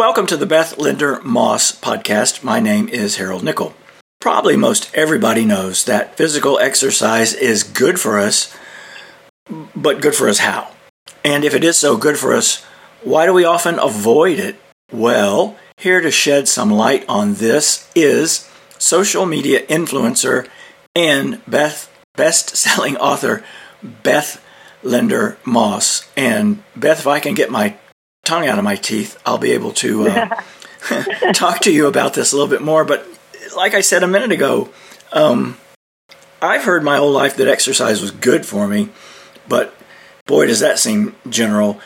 Welcome to the Beth Linder Moss podcast. My name is Harold Nickel. Probably most everybody knows that physical exercise is good for us, but good for us how? And if it is so good for us, why do we often avoid it? Well, here to shed some light on this is social media influencer and Beth best-selling author Beth Linder Moss. And Beth, if I can get my tongue out of my teeth, I'll be able to uh, talk to you about this a little bit more. But like I said a minute ago, um, I've heard my whole life that exercise was good for me, but boy, does that seem general.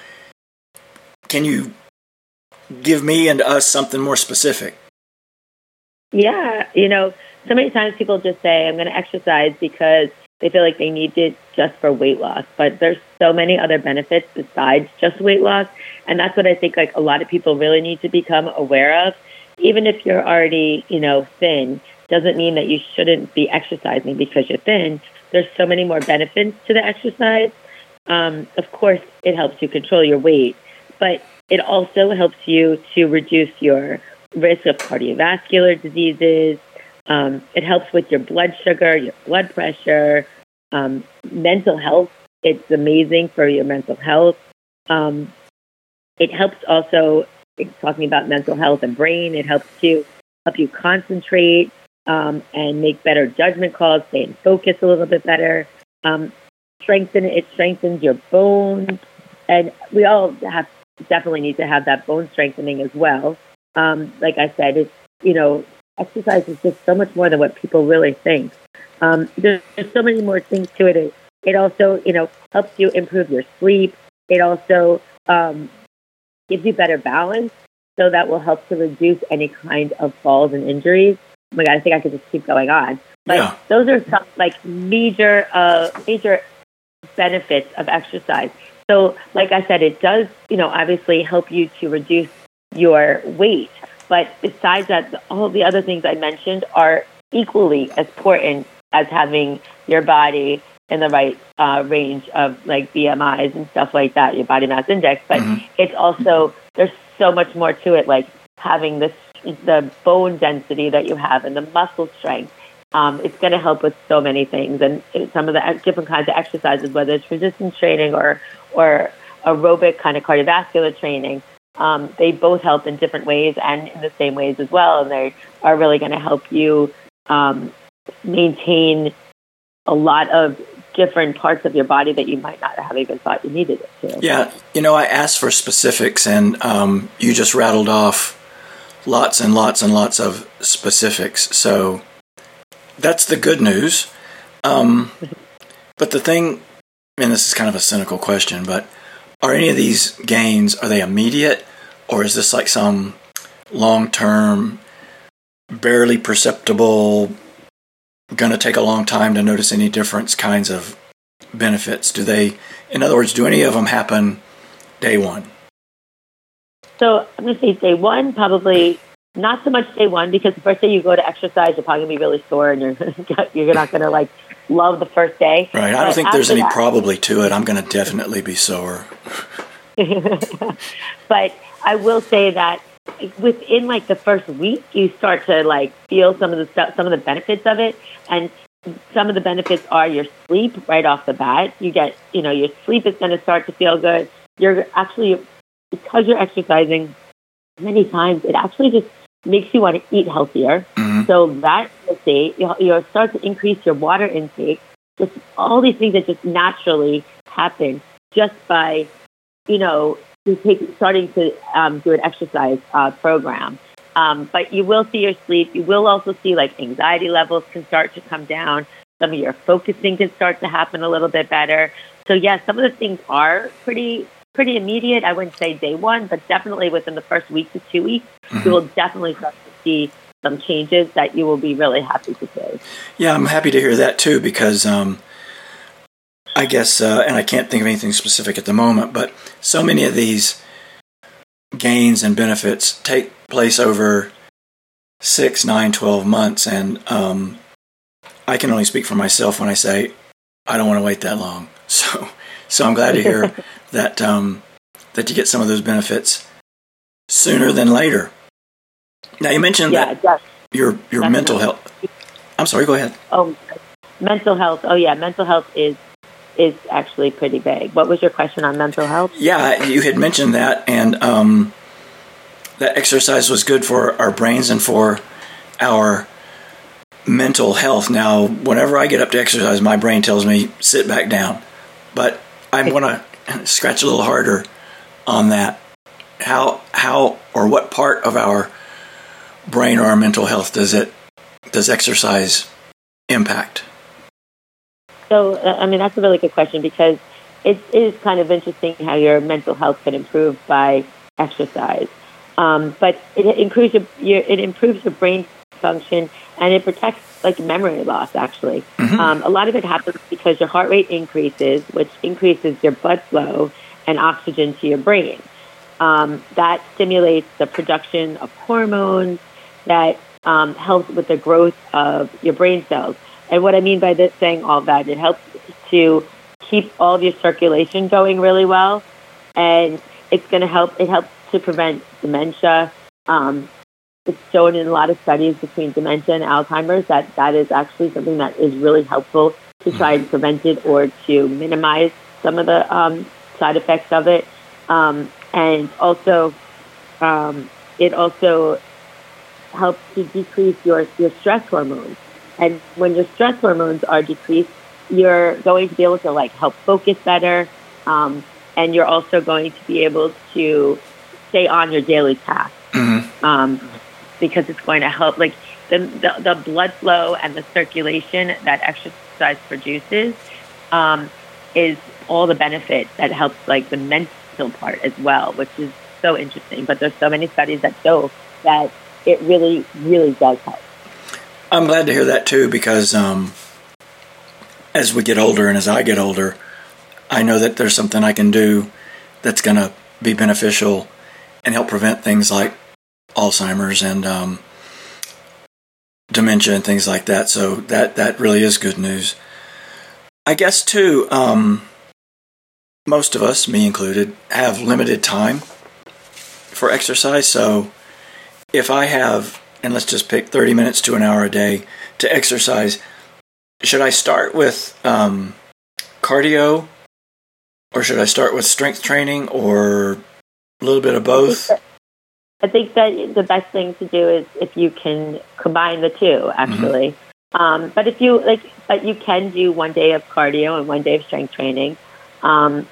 Can you give me and us something more specific? Yeah, you know, so many times people just say, I'm going to exercise because they feel like they need it just for weight loss. But there's so many other benefits besides just weight loss. And that's what I think like a lot of people really need to become aware of. Even if you're already, you know, thin, doesn't mean that you shouldn't be exercising because you're thin. There's so many more benefits to the exercise. Um, of course, it helps you control your weight, but it also helps you to reduce your risk of cardiovascular diseases. Um, it helps with your blood sugar, your blood pressure, um, mental health. It's amazing for your mental health. Um, it helps also talking about mental health and brain. It helps to help you concentrate um, and make better judgment calls, stay in focus a little bit better. Um, strengthen it strengthens your bones, and we all have definitely need to have that bone strengthening as well. Um, like I said, it's you know exercise is just so much more than what people really think. Um, there's, there's so many more things to it. it. It also you know helps you improve your sleep. It also um, gives you better balance, so that will help to reduce any kind of falls and injuries. Oh my god, I think I could just keep going on. But Yeah. those are some like major uh, major benefits of exercise. So, like I said, it does, you know, obviously help you to reduce your weight. But besides that, all the other things I mentioned are equally as important as having your body in the right uh, range of like BMIs and stuff like that, your body mass index. But it's also there's so much more to it, like having this the bone density that you have and the muscle strength. Um, it's going to help with so many things, and some of the different kinds of exercises, whether it's resistance training or or aerobic kind of cardiovascular training. Um, they both help in different ways and in the same ways as well, and they are really going to help you um, maintain a lot of different parts of your body that you might not have even thought you needed it to. Yeah, you know, I asked for specifics, and um, you just rattled off lots and lots and lots of specifics. So that's the good news. Um, but the thing, and this is kind of a cynical question, but are any of these gains are they immediate, or is this like some long-term, barely perceptible, going to take a long time to notice any difference kinds of benefits? Do they, in other words, do any of them happen day one? So I'm going to say day one, probably not so much day one because the first day you go to exercise, you're probably going to be really sore and you're you're not going to like love the first day. Right. I don't But think there's any that- probably to it. I'm going to definitely be sore. but I will say that within like the first week, you start to like feel some of the stuff, some of the benefits of it, and some of the benefits are your sleep right off the bat. You get, you know, your sleep is going to start to feel good. You're actually because you're exercising many times, it actually just makes you want to eat healthier. Mhm. So that you'll see, you'll, you'll start to increase your water intake. Just all these things that just naturally happen just by, you know, you take, starting to um, do an exercise uh, program. Um, but you will see your sleep. You will also see like anxiety levels can start to come down. Some of your focusing can start to happen a little bit better. So yes, some of the things are pretty pretty immediate. I wouldn't say day one, but definitely within the first week to two weeks, you will definitely start to see some changes that you will be really happy to see. Yeah, I'm happy to hear that too because um, I guess, uh, and I can't think of anything specific at the moment, but so many of these gains and benefits take place over six, nine, twelve months. And um, I can only speak for myself when I say I don't want to wait that long. So, so I'm glad to hear that um, that you get some of those benefits sooner than later. Now you mentioned Yeah, that def- your your definitely. mental health. I'm sorry. Go ahead. oh, mental health. Oh yeah, mental health is is actually pretty big. What was your question on mental health? Yeah, you had mentioned that, and um, that exercise was good for our brains and for our mental health. Now, whenever I get up to exercise, my brain tells me sit back down, but I want to scratch a little harder on that. How how or what part of our brain or our mental health does it does exercise impact? So, uh, I mean, that's a really good question because it is kind of interesting how your mental health can improve by exercise. Um, but it improves your, your it improves your brain function and it protects like memory loss. Actually, um, a lot of it happens because your heart rate increases, which increases your blood flow and oxygen to your brain. Um, that stimulates the production of hormones that um, helps with the growth of your brain cells. And what I mean by this saying all that, it helps to keep all of your circulation going really well, and it's going to help. It helps to prevent dementia. Um, it's shown in a lot of studies between dementia and Alzheimer's that that is actually something that is really helpful to try and prevent it or to minimize some of the um, side effects of it. Um, and also, um, it also helps to decrease your, your stress hormones. And when your stress hormones are decreased, you're going to be able to like help focus better, um, and you're also going to be able to stay on your daily tasks um, because it's going to help like the, the the blood flow and the circulation that exercise produces um, is all the benefit that helps like the mental part as well, which is so interesting. But there's so many studies that show that it really, really does help. I'm glad to hear that too because um, as we get older and as I get older, I know that there's something I can do that's going to be beneficial and help prevent things like Alzheimer's and um, dementia and things like that. So that that really is good news. I guess too. Um, most of us, me included, have limited time for exercise. So if I have, and let's just pick 30 minutes to an hour a day to exercise, should I start with um, cardio or should I start with strength training or a little bit of both? I think that the best thing to do is if you can combine the two, actually. Um, but if you like, but you can do one day of cardio and one day of strength training. Um,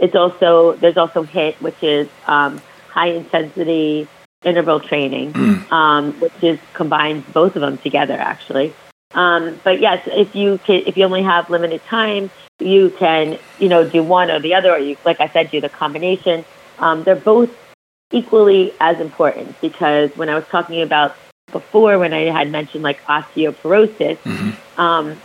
it's also there's also HIIT, which is um, high intensity interval training, um, which is combines both of them together, actually. Um, but yes, if you can, if you only have limited time, you can you know do one or the other, or you like I said, do the combination. Um, they're both equally as important because when I was talking about before, when I had mentioned like osteoporosis, um,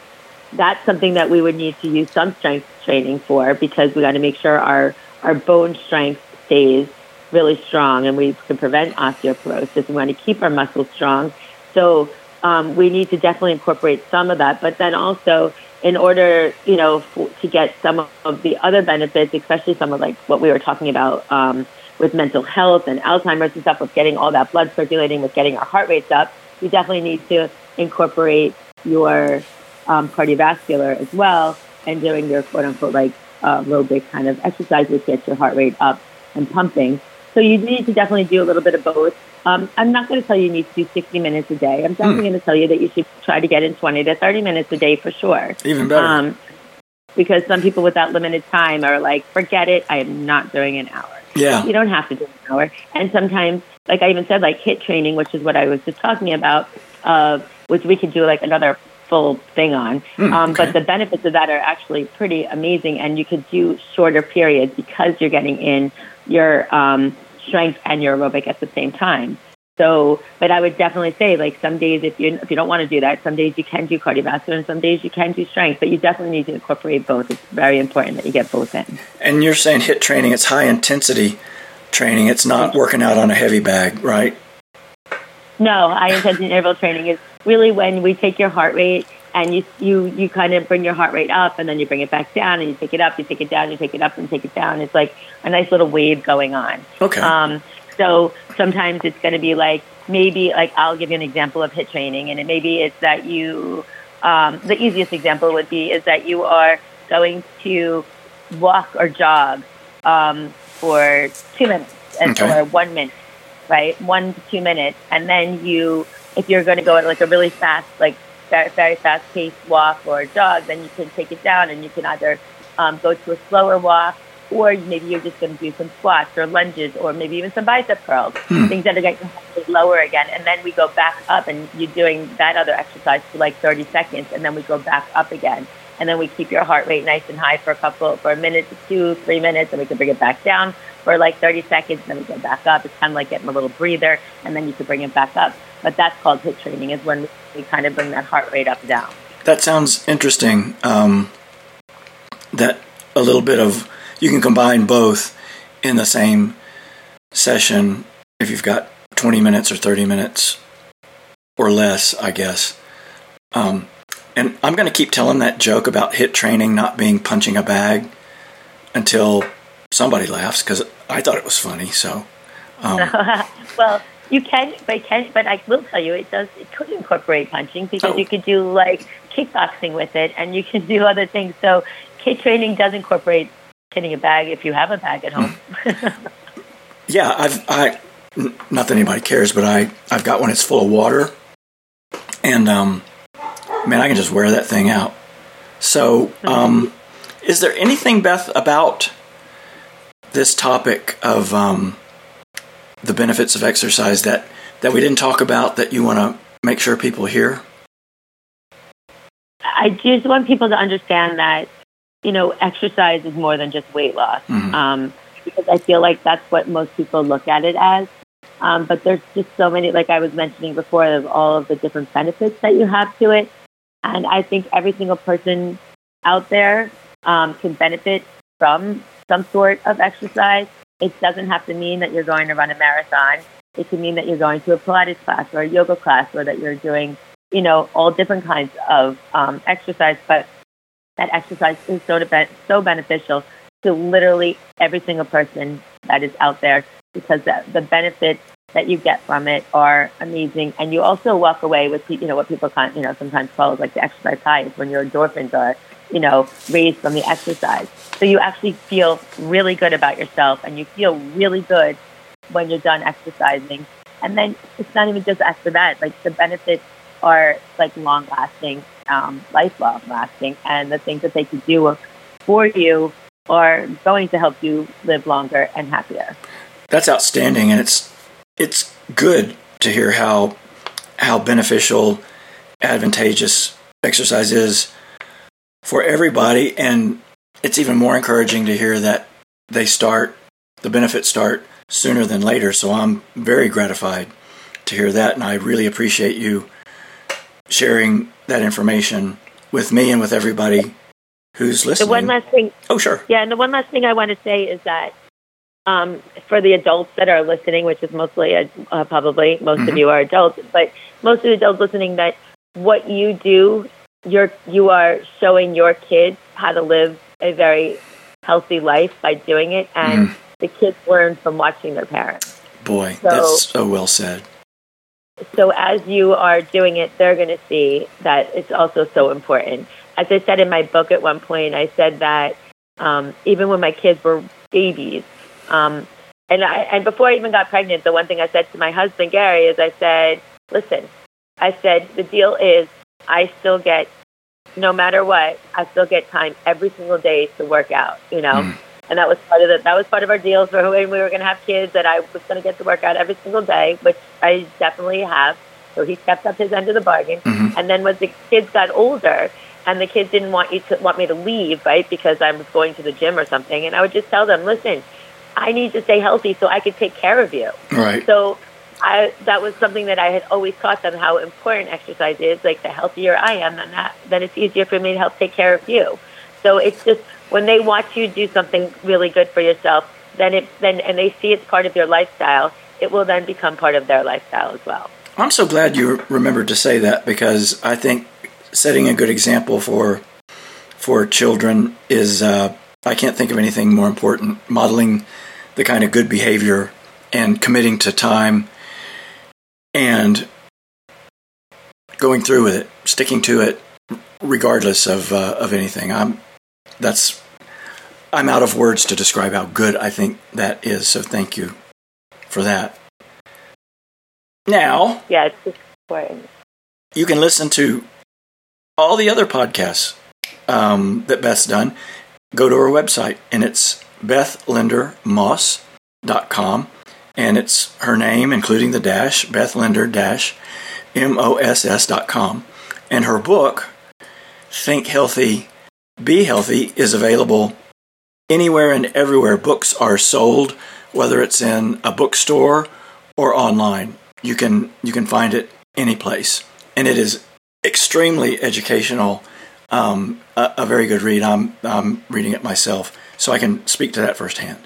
that's something that we would need to use some strength training for because we got to make sure our our bone strength stays really strong and we can prevent osteoporosis. We want to keep our muscles strong. So um, we need to definitely incorporate some of that. But then also, in order, you know, f- to get some of the other benefits, especially some of like what we were talking about um, with mental health and Alzheimer's and stuff, with getting all that blood circulating, with getting our heart rates up, you definitely need to incorporate your um, cardiovascular as well and doing your quote unquote like uh, aerobic kind of exercises get your heart rate up and pumping. So you need to definitely do a little bit of both. Um, I'm not going to tell you you need to do 60 minutes a day. I'm definitely going to tell you that you should try to get in 20 to 30 minutes a day for sure. Even better. Um, because some people with that limited time are like, forget it, I am not doing an hour. Yeah. You don't have to do an hour. And sometimes, like I even said, like HIIT training, which is what I was just talking about, uh, which we could do like another full thing on. um, okay. But the benefits of that are actually pretty amazing, and you could do shorter periods because you're getting in your um, strength and your aerobic at the same time. So, but I would definitely say, like some days, if you if you don't want to do that, some days you can do cardiovascular, and some days you can do strength. But you definitely need to incorporate both. It's very important that you get both in. And you're saying hit training, it's high intensity training. It's not working out on a heavy bag, right? No, high intensity interval training is really when we take your heart rate and you you you kind of bring your heart rate up and then you bring it back down and you take it up, you take it down, you take it up and take it down. It's like a nice little wave going on. Okay. Um, So sometimes it's going to be like maybe like I'll give you an example of HIIT training, and it maybe it's that you. Um, the easiest example would be is that you are going to walk or jog um, for two minutes and Okay. or one minute, right? One to two minutes, and then you, if you're going to go at like a really fast, like very, very fast paced walk or jog, then you can take it down and you can either um, go to a slower walk, or maybe you're just going to do some squats or lunges, or maybe even some bicep curls, things that are going to lower again, and then we go back up, and you're doing that other exercise for like 30 seconds, and then we go back up again and then we keep your heart rate nice and high for a couple for a minute to two, three minutes, and we can bring it back down for like 30 seconds, and then we go back up. It's kind of like getting a little breather, and then you can bring it back up. But that's called HIIT training, is when we kind of bring that heart rate up and down. That sounds interesting. Um, that a little bit of you can combine both in the same session if you've got 20 minutes or 30 minutes or less, I guess. Um, and I'm going to keep telling that joke about hit training not being punching a bag until somebody laughs because I thought it was funny. So, um, well, you can, but can, but I will tell you, it does. It could incorporate punching because Oh. you could do like kickboxing with it, and you can do other things. So, HIIT training does incorporate hitting a bag if you have a bag at home. yeah, I've I not that anybody cares, but I I've got one. It's full of water, and um, man, I can just wear that thing out. So, um, is there anything, Beth, about this topic of um, the benefits of exercise that that we didn't talk about that you want to make sure people hear? I just want people to understand that, you know, exercise is more than just weight loss. Mhm. Um, because I feel like that's what most people look at it as. Um, but there's just so many, like I was mentioning before, of all of the different benefits that you have to it. And I think every single person out there um, can benefit from some sort of exercise. It doesn't have to mean that you're going to run a marathon. It can mean that you're going to a Pilates class or a yoga class or that you're doing you know, all different kinds of um, exercise, but that exercise is so, be- so beneficial to literally every single person that is out there because the, the benefits that you get from it are amazing. And you also walk away with, you know, what people kind you know, sometimes call like the exercise high when your endorphins are, you know, raised from the exercise. So you actually feel really good about yourself and you feel really good when you're done exercising. And then it's not even just after that, like the benefits are like long lasting, um, lifelong lasting, and the things that they can do for you are going to help you live longer and happier. That's outstanding, and it's it's good to hear how how beneficial, advantageous exercise is for everybody, and it's even more encouraging to hear that they start the benefits start sooner than later. So I'm very gratified to hear that, and I really appreciate you sharing that information with me and with everybody who's The listening. one last thing, oh, sure. yeah, and the one last thing I want to say is that um, for the adults that are listening, which is mostly uh, uh, probably most of Mhm. you are adults, but most of the adults listening, that what you do, you're you are showing your kids how to live a very healthy life by doing it, and Mhm. the kids learn from watching their parents. Boy, So- that's so well said. So as you are doing it, they're going to see that it's also so important. As I said in my book at one point, I said that um, even when my kids were babies, um, and I, and before I even got pregnant, the one thing I said to my husband Gary is I said, "Listen, I said the deal is I still get, no matter what, I still get time every single day to work out. You know." Mm. And that was part of the, that was part of our deal for when we were going to have kids. That I was going to get to work out every single day, which I definitely have. So he kept up his end of the bargain. Mhm. And then when the kids got older, and the kids didn't want you to want me to leave, right? Because I was going to the gym or something, and I would just tell them, "Listen, I need to stay healthy so I could take care of you." Right. So I that was something that I had always taught them how important exercise is. Like the healthier I am, then that then it's easier for me to help take care of you. So it's just when they watch you do something really good for yourself, then it then and they see it's part of your lifestyle, it will then become part of their lifestyle as well. I'm so glad you remembered to say that because I think setting a good example for for children is uh, I can't think of anything more important. Modeling the kind of good behavior and committing to time and going through with it, sticking to it, regardless of uh, of anything. I'm that's I'm out of words to describe how good I think that is. So thank you for that. Now, yeah, it's important. You can listen to all the other podcasts um, that Beth's done. Go to her website, and it's bethlindermoss.com, and it's her name, including the dash, bethlinder dash moss.com. And her book, Think Healthy, Be Healthy, is available anywhere and everywhere books are sold, whether it's in a bookstore or online. You can you can find it any place, and it is extremely educational. Um, a, a, very good read. I'm I'm reading it myself, so I can speak to that firsthand.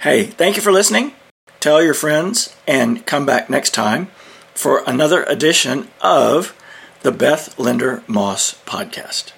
Hey, thank you for listening. Tell your friends, and come back next time for another edition of the Beth Linder Moss podcast.